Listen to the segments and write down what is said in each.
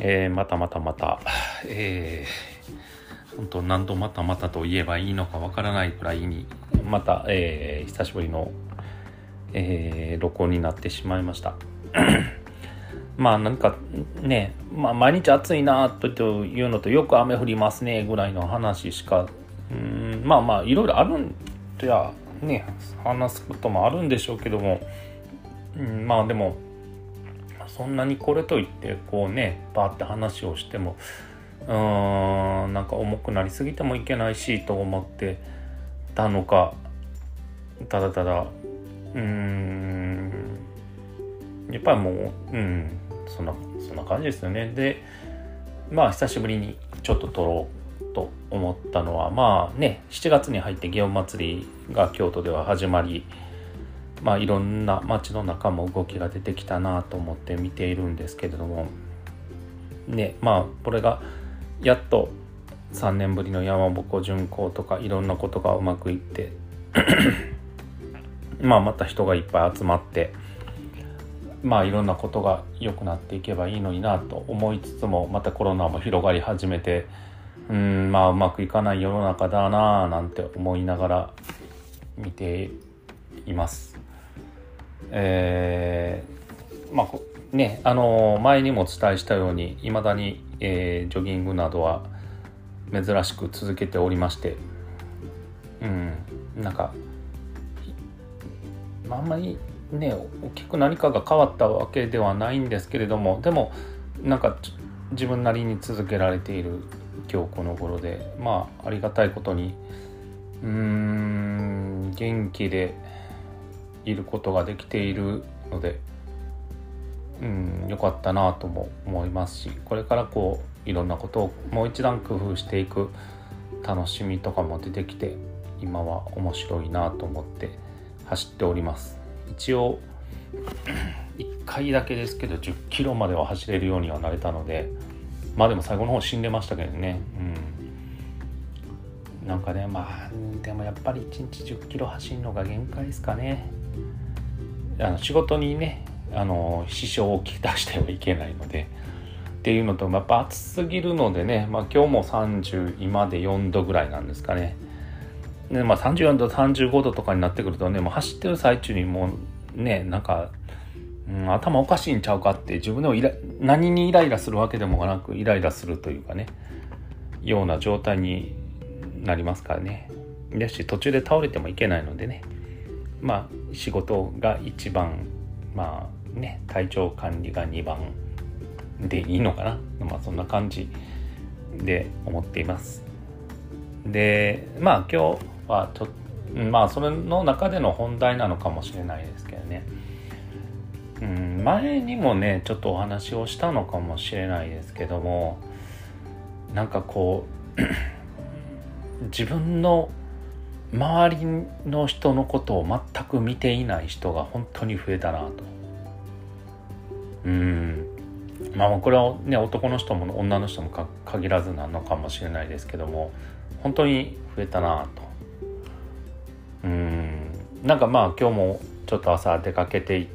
えー、またまたまた、えー、本当何度またまたと言えばいいのかわからないくらいに、また、えー、久しぶりの、えー、録音になってしまいました。まあなんかね、まあ、毎日暑いなというのとよく雨降りますねぐらいの話しかうんまあまあいろいろあるんとやね話すこともあるんでしょうけども、うん、まあでもそんなにこれといってこうねバーって話をしてもうーんなんか重くなりすぎてもいけないしと思ってたのかただただうんやっぱりもううんそんなそんな感じですよね。でまあ久しぶりにちょっと撮ろうと思ったのはまあね7月に入って祇園祭が京都では始まりまあ、いろんな街の中も動きが出てきたなと思って見ているんですけれども。ねまあこれがやっと3年ぶりの山鉾巡行とかいろんなことがうまくいって。まあまた人がいっぱい集まって。まあいろんなことが良くなっていけばいいのになと思いつつもまたコロナも広がり始めて。うんまあうまくいかない世の中だなあなんて思いながら見ています。えー、まあねあの前にもお伝えしたようにいまだに、えー、ジョギングなどは珍しく続けておりましてうんなんかまあんまりね大きく何かが変わったわけではないんですけれどもでもなんか自分なりに続けられている今日この頃でまあありがたいことにうーん元気でいることができているのでうん良かったなとも思いますしこれからこういろんなことをもう一段工夫していく楽しみとかも出てきて今は面白いなと思って走っております。一応1回だけですけど10キロまでは走れるようにはなれたのでまあでも最後の方死んでましたけどね。うん。なんかねまあでもやっぱり1日10キロ走るのが限界ですかね。あの仕事にねあの支障をきたしてはいけないのでっていうのとやっぱ暑すぎるのでね、まあ、今日も30今で4度ぐらいなんですかね。で、まあ、34度35度とかになってくるとねもう走ってる最中にもうねなんか、うん、頭おかしいんちゃうかって自分でもイラ何にイライラするわけでもなくイライラするというかねような状態になりますからね。だし途中で倒れてもいけないのでね。まあ仕事が1番まあね体調管理が2番でいいのかな。まあそんな感じで思っています。でまあ今日はちょまあそれの中での本題なのかもしれないですけどね。うん前にもねちょっとお話をしたのかもしれないですけどもなんかこう 自分の周りの人のことを全く見ていない人が本当に増えたなと。うん。まあこれはね男の人も女の人も限らずなのかもしれないですけども本当に増えたなと。うん。なんかまあ今日もちょっと朝出かけていっ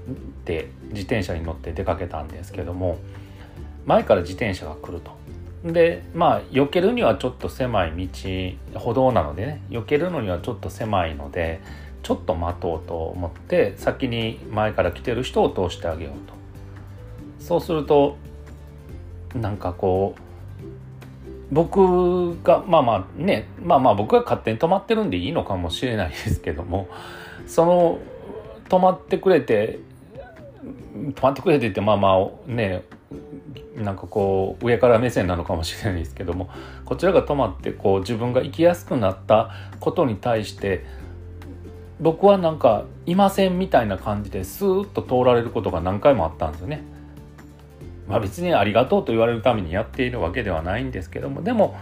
て自転車に乗って出かけたんですけども前から自転車が来ると。でまあ避けるにはちょっと狭い道歩道なのでね。避けるのにはちょっと狭いのでちょっと待とうと思って先に前から来てる人を通してあげようと。そうするとなんかこう僕がまあまあねまあまあ僕が勝手に止まってるんでいいのかもしれないですけどもその止まってくれて止まってくれてってまあまあねなんかこう上から目線なのかもしれないですけどもこちらが止まってこう自分が生きやすくなったことに対して僕はなんかいませんみたいな感じでスーッと通られることが何回もあったんですよね。まあ別にありがとうと言われるためにやっているわけではないんですけどもでも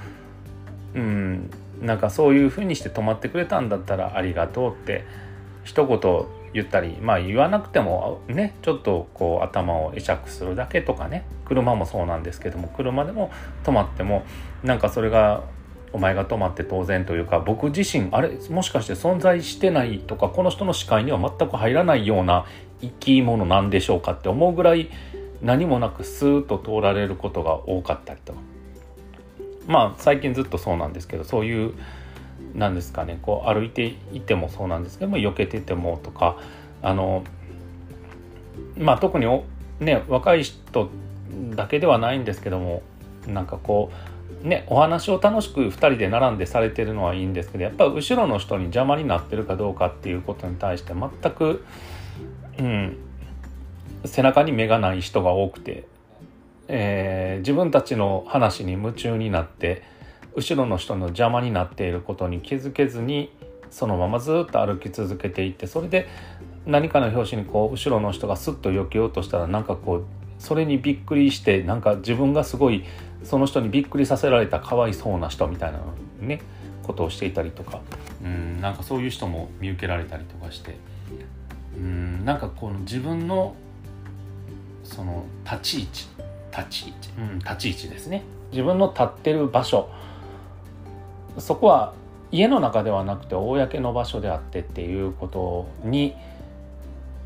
うんなんかそういうふうにして止まってくれたんだったらありがとうって一言言ったりまあ言わなくてもねちょっとこう頭を会釈するだけとかね車もそうなんですけども車でも止まってもなんかそれがお前が止まって当然というか僕自身あれもしかして存在してないとかこの人の視界には全く入らないような生き物なんでしょうかって思うぐらい何もなくスーッと通られることが多かったりとか。まあ最近ずっとそうなんですけどそういうなんですかね。こう歩いていてもそうなんですけども避けててもとかあのまあ特にね若い人だけではないんですけどもなんかこうねお話を楽しく2人で並んでされてるのはいいんですけどやっぱ後ろの人に邪魔になってるかどうかっていうことに対して全く、うん、背中に目がない人が多くて、えー、自分たちの話に夢中になって後ろの人の邪魔になっていることに気づけずにそのままずっと歩き続けていってそれで何かの拍子にこう後ろの人がスッと避けようとしたらなんかこうそれにびっくりしてなんか自分がすごいその人にびっくりさせられたかわいそうな人みたいなねことをしていたりとか。うんなんかそういう人も見受けられたりとかして。うんなんかこの自分のその立ち位置立ち位置うん立ち位置ですね。自分の立ってる場所そこは家の中ではなくて公の場所であってっていうことに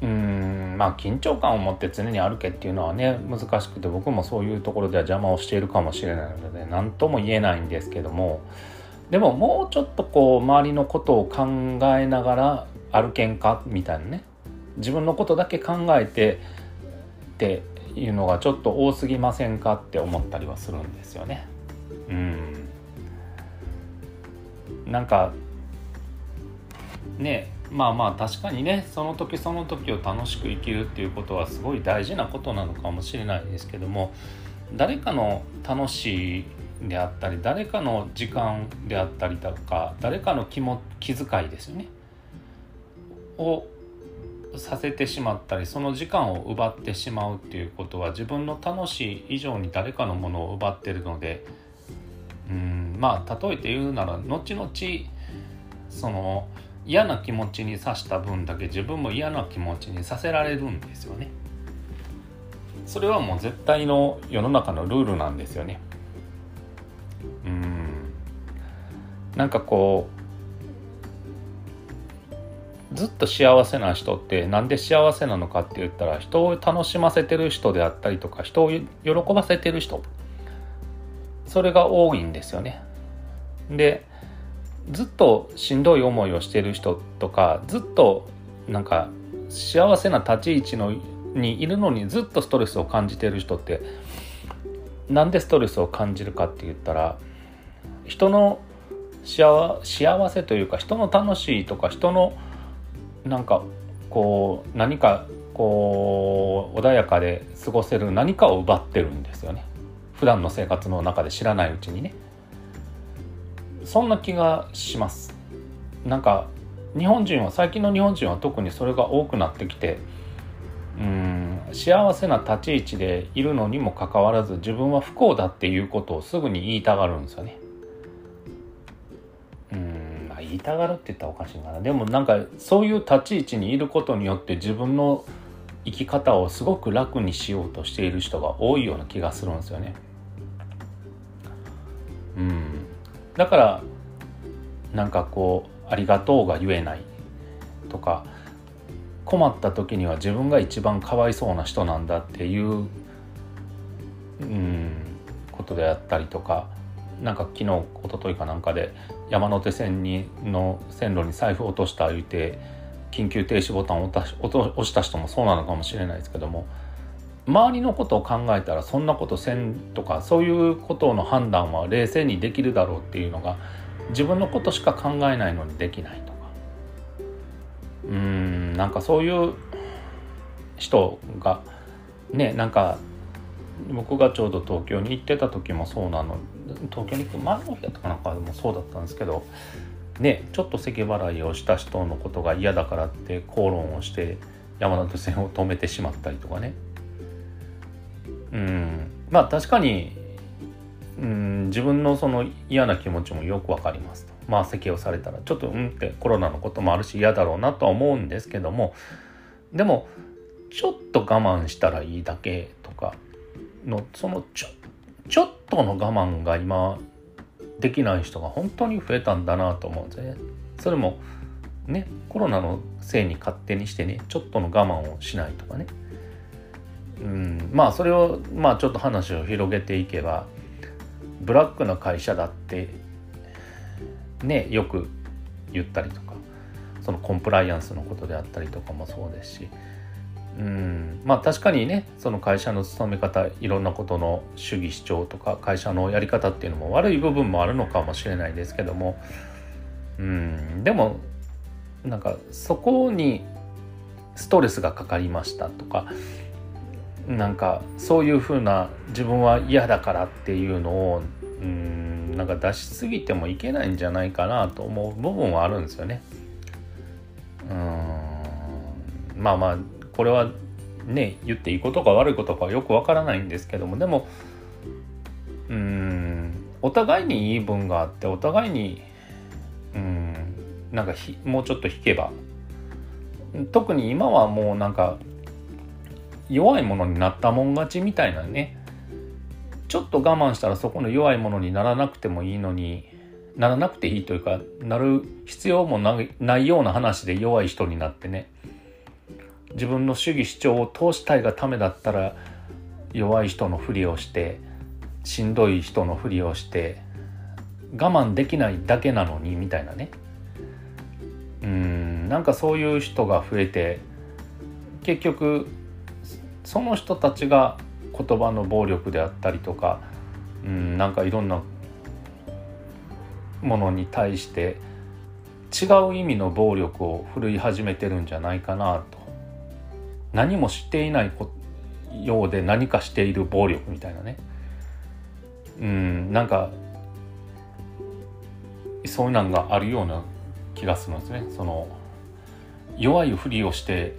うんまあ緊張感を持って常に歩けっていうのはね難しくて僕もそういうところでは邪魔をしているかもしれないので何とも言えないんですけどもでももうちょっとこう周りのことを考えながら歩けんかみたいなね自分のことだけ考えてっていうのがちょっと多すぎませんかって思ったりはするんですよね。うんなんかねまあまあ確かにねその時その時を楽しく生きるっていうことはすごい大事なことなのかもしれないですけども誰かの楽しいであったり誰かの時間であったりとか誰かの気も気遣いですよね。をさせてしまったりその時間を奪ってしまうっていうことは自分の楽しい以上に誰かのものを奪ってるのでうんまあ例えて言うなら後々その嫌な気持ちにさした分だけ自分も嫌な気持ちにさせられるんですよね。それはもう絶対の世の中のルールなんですよね。うんなんかこうずっと幸せな人ってなんで幸せなのかって言ったら人を楽しませてる人であったりとか人を喜ばせてる人それが多いんですよね。でずっとしんどい思いをしてる人とかずっとなんか幸せな立ち位置のにいるのにずっとストレスを感じてる人ってなんでストレスを感じるかって言ったら人の幸せというか人の楽しいとか人のなんかこう何かこう穏やかで過ごせる何かを奪ってるんですよね普段の生活の中で知らないうちにねそんな気がしますなんか日本人は最近の日本人は特にそれが多くなってきてうん幸せな立ち位置でいるのにもかかわらず自分は不幸だっていうことをすぐに言いたがるんですよね。うんあ言いたがるって言ったらおかしいかなでもなんかそういう立ち位置にいることによって自分の生き方をすごく楽にしようとしている人が多いような気がするんですよね。うん。だからなんかこう「ありがとう」が言えないとか困った時には自分が一番かわいそうな人なんだっていううんことであったりとかなんか昨日一昨日かなんかで山手線にの線路に財布落とした言うて緊急停止ボタンを押した人もそうなのかもしれないですけども周りのことを考えたらそんなことせんとかそういうことの判断は冷静にできるだろうっていうのが自分のことしか考えないのにできないとか。うんなんかそういう人がねなんか僕がちょうど東京に行ってた時もそうなの東京に行く前の日やったかなんかでもそうだったんですけどねちょっと咳払いをした人のことが嫌だからって口論をして山手線を止めてしまったりとかね。うん。まあ確かにうん自分のその嫌な気持ちもよくわかりますと。まあ咳をされたらちょっとうんってコロナのこともあるし嫌だろうなとは思うんですけども。でもちょっと我慢したらいいだけとかのそのちょちょっとの我慢が今できない人が本当に増えたんだなと思うんですね。それもねコロナのせいに勝手にしてねちょっとの我慢をしないとかね。うん。まあそれをまあちょっと話を広げていけばブラックな会社だってねよく言ったりとかそのコンプライアンスのことであったりとかもそうですしうん。まあ確かにねその会社の勤め方いろんなことの主義主張とか会社のやり方っていうのも悪い部分もあるのかもしれないですけどもうん。でもなんかそこにストレスがかかりましたとかなんかそういうふうな自分は嫌だからっていうのをうんなんか出しすぎてもいけないんじゃないかなと思う部分はあるんですよね。うんまあまあこれはね言っていいことか悪いことかよくわからないんですけどもでもうんお互いに言い分があってお互いにうんなんかひもうちょっと引けば特に今はもうなんか弱いものになったもん勝ちみたいなね。ちょっと我慢したらそこの弱いものにならなくてもいいのにならなくていいというかなる必要もないような話で弱い人になってね。自分の主義主張を通したいがためだったら弱い人のふりをしてしんどい人のふりをして我慢できないだけなのにみたいなね。うんなんかそういう人が増えて結局その人たちが言葉の暴力であったりとかうんなんかいろんなものに対して違う意味の暴力を振るい始めてるんじゃないかなと。何もしていないようで何かしている暴力みたいなね。うんなんかそういうのがあるような気がするんですね。その弱いふりをして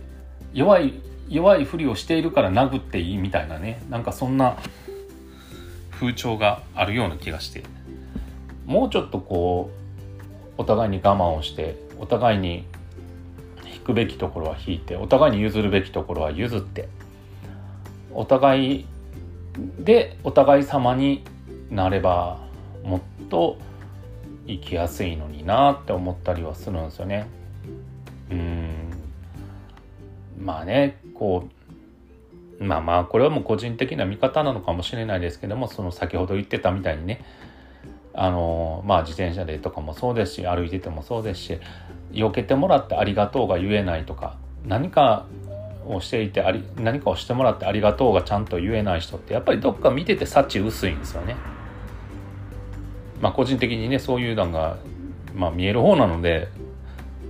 弱い弱いふりをしているから殴っていいみたいなね。なんかそんな風潮があるような気がして。もうちょっとこうお互いに我慢をしてお互いに引くべきところは引いてお互いに譲るべきところは譲ってお互いでお互い様になればもっと生きやすいのになって思ったりはするんですよね。うん。まあねこうまあまあこれはもう個人的な見方なのかもしれないですけどもその先ほど言ってたみたいにねあのまあ自転車でとかもそうですし歩いててもそうですし避けてもらってありがとうが言えないとか何かをしていてあり何かをしてもらってありがとうがちゃんと言えない人ってやっぱりどっか見てて幸薄いんですよね。まあ個人的にねそういうのが、まあ、見える方なので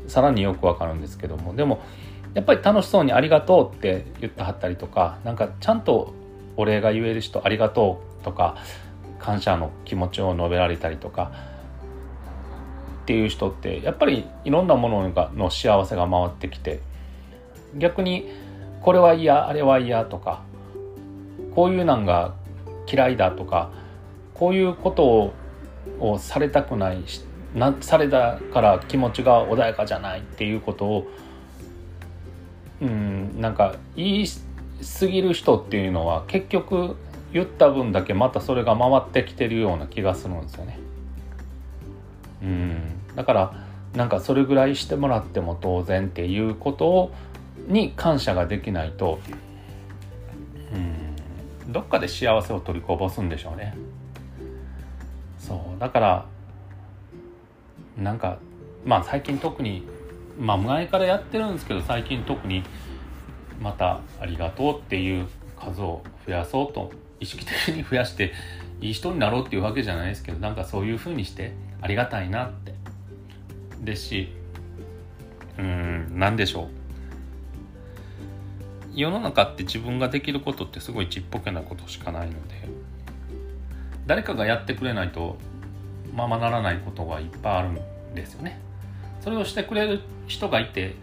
さらによくわかるんですけどもでもやっぱり楽しそうに「ありがとう」って言ってはったりとかなんかちゃんとお礼が言える人「ありがとう」とか感謝の気持ちを述べられたりとかっていう人ってやっぱりいろんなものがの幸せが回ってきて逆にこれは嫌あれは嫌とかこういうなんが嫌いだとかこういうことをされたくないなされたから気持ちが穏やかじゃないっていうことをうんなんか言い過ぎる人っていうのは結局言った分だけまたそれが回ってきてるような気がするんですよね。うんだからなんかそれぐらいしてもらっても当然っていうことをに感謝ができないとうんどっかで幸せを取りこぼすんでしょうね。そうだからなんかまあ最近特にまあ前からやってるんですけど最近特にまた「ありがとう」っていう数を増やそうと意識的に増やしていい人になろうっていうわけじゃないですけどなんかそういうふうにしてありがたいなってですしうん何でしょう世の中って自分ができることってすごいちっぽけなことしかないので誰かがやってくれないとままならないことがいっぱいあるんですよね。それをしてくれる人がいて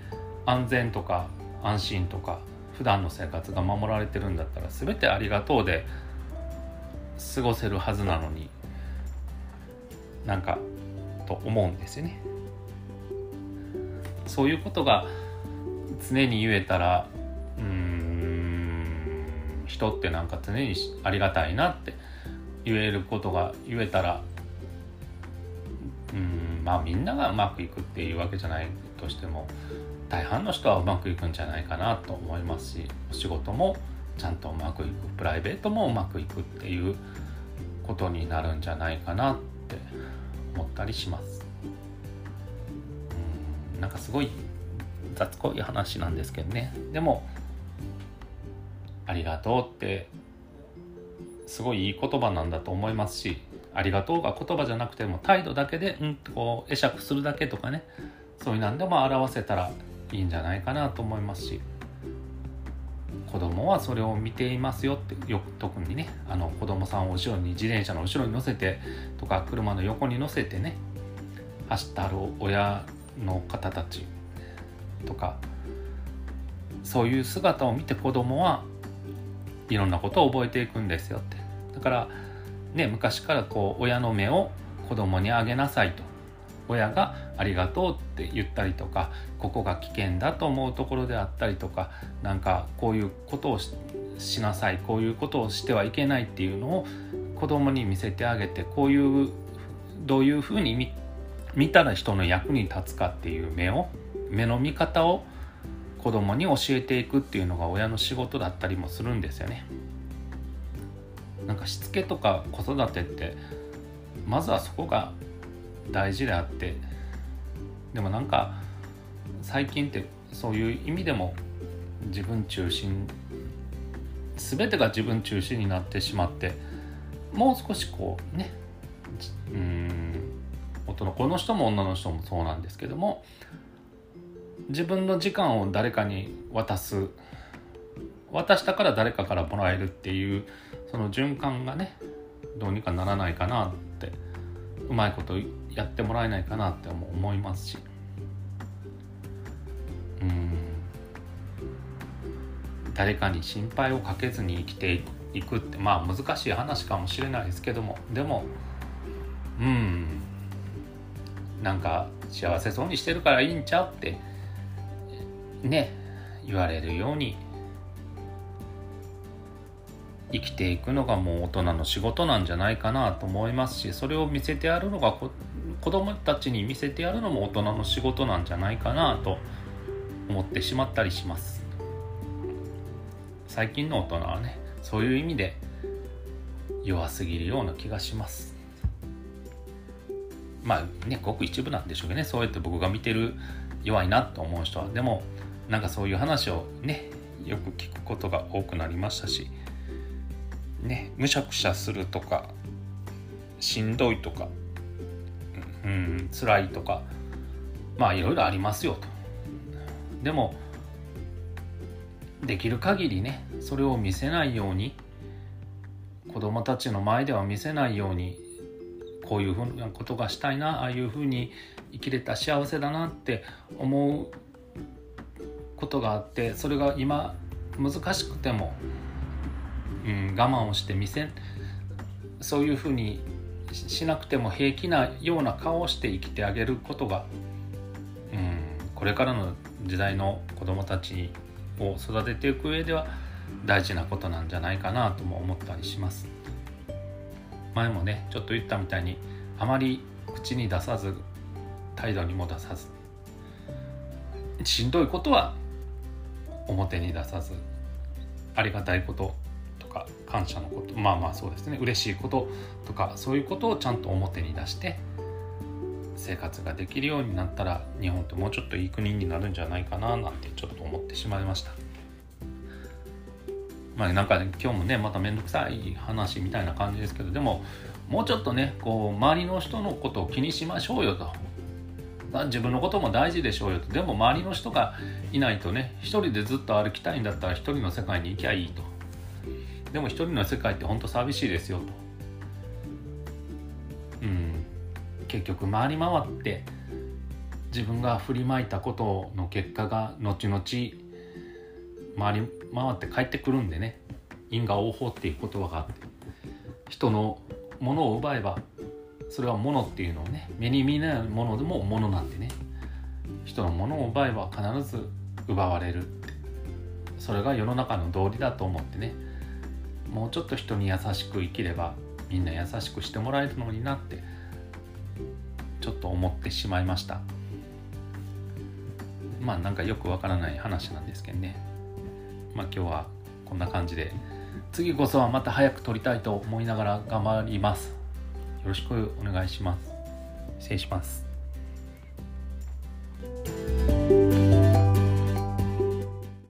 安全とか安心とか普段の生活が守られてるんだったら全てありがとうで過ごせるはずなのになんかと思うんですよね。そういうことが常に言えたらうーん人ってなんか常にありがたいなって言えることが言えたらまあみんながうまくいくっていうわけじゃないとしても大半の人はうまくいくんじゃないかなと思いますしお仕事もちゃんとうまくいくプライベートもうまくいくっていうことになるんじゃないかなって思ったりします。うんなんかすごい雑こい話なんですけどね。でも「ありがとう」ってすごいいい言葉なんだと思いますし「ありがとう」が言葉じゃなくても態度だけでうんとこう会釈するだけとかね。そういう何でも表せたらいいんじゃないかなと思いますし。子供はそれを見ていますよってよく特にねあの子供さんを後ろに自転車の後ろに乗せてとか車の横に乗せてね走ってある親の方たちとかそういう姿を見て子供はいろんなことを覚えていくんですよって。だからね昔からこう親の目を子供にあげなさいと親が「ありがとう」って言ったりとかここが危険だと思うところであったりとかなんかこういうことをしなさいこういうことをしてはいけないっていうのを子供に見せてあげてこういうどういうふうに見たら人の役に立つかっていう目を目の見方を子供に教えていくっていうのが親の仕事だったりもするんですよね。なんかしつけとか子育てってまずはそこが大事であってでもなんか最近ってそういう意味でも自分中心全てが自分中心になってしまってもう少しこうねうん男の人も女の人もそうなんですけども自分の時間を誰かに渡す渡したから誰かからもらえるっていうその循環がねどうにかならないかなってうまいことやってもらえないかなって思いますし。うん。誰かに心配をかけずに生きていくってまあ難しい話かもしれないですけども。でもうん。なんか幸せそうにしてるからいいんちゃうってね言われるように生きていくのがもう大人の仕事なんじゃないかなと思いますしそれを見せてやるのが子供たちに見せてやるのも大人の仕事なんじゃないかなと思ってしまったりします。最近の大人はねそういう意味で弱すぎるような気がします。まあねごく一部なんでしょうけどねそうやって僕が見てる弱いなと思う人は。でもなんかそういう話をねよく聞くことが多くなりましたしねむしゃくしゃするとかしんどいとかうん辛いとかまあいろいろありますよと。でもできる限りねそれを見せないように子供たちの前では見せないようにこういうふうなことがしたいなああいうふうに生きれた幸せだなって思うことがあってそれが今難しくても、うん、我慢をして見せそういうふうにしなくても平気なような顔をして生きてあげることが、うん、これからの時代の子どもたちを育てていく上では大事なことなんじゃないかなとも思ったりします。前もねちょっと言ったみたいにあまり口に出さず態度にも出さずしんどいことは表に出さずありがたいことか感謝のことまあまあそうですね嬉しいこととかそういうことをちゃんと表に出して生活ができるようになったら日本ってもうちょっといい国になるんじゃないかななんてちょっと思ってしまいました。まあなんか、ね、今日もねまた面倒くさい話みたいな感じですけどでももうちょっとねこう周りの人のことを気にしましょうよと。自分のことも大事でしょうよと。でも周りの人がいないとね一人でずっと歩きたいんだったら一人の世界に行きゃいいと。でも一人の世界って本当寂しいですよと。うん、結局回り回って自分が振りまいたことの結果が後々回り回って帰ってくるんでね。因果応報っていう言葉があって。人のものを奪えばそれはものっていうのをね目に見えないものでもものなんでね。人のものを奪えば必ず奪われる。それが世の中の道理だと思ってね。もうちょっと人に優しく生きればみんな優しくしてもらえるのになってちょっと思ってしまいました。まあなんかよくわからない話なんですけどね。まあ今日はこんな感じで次こそはまた早く撮りたいと思いながら頑張ります。よろしくお願いします。失礼します。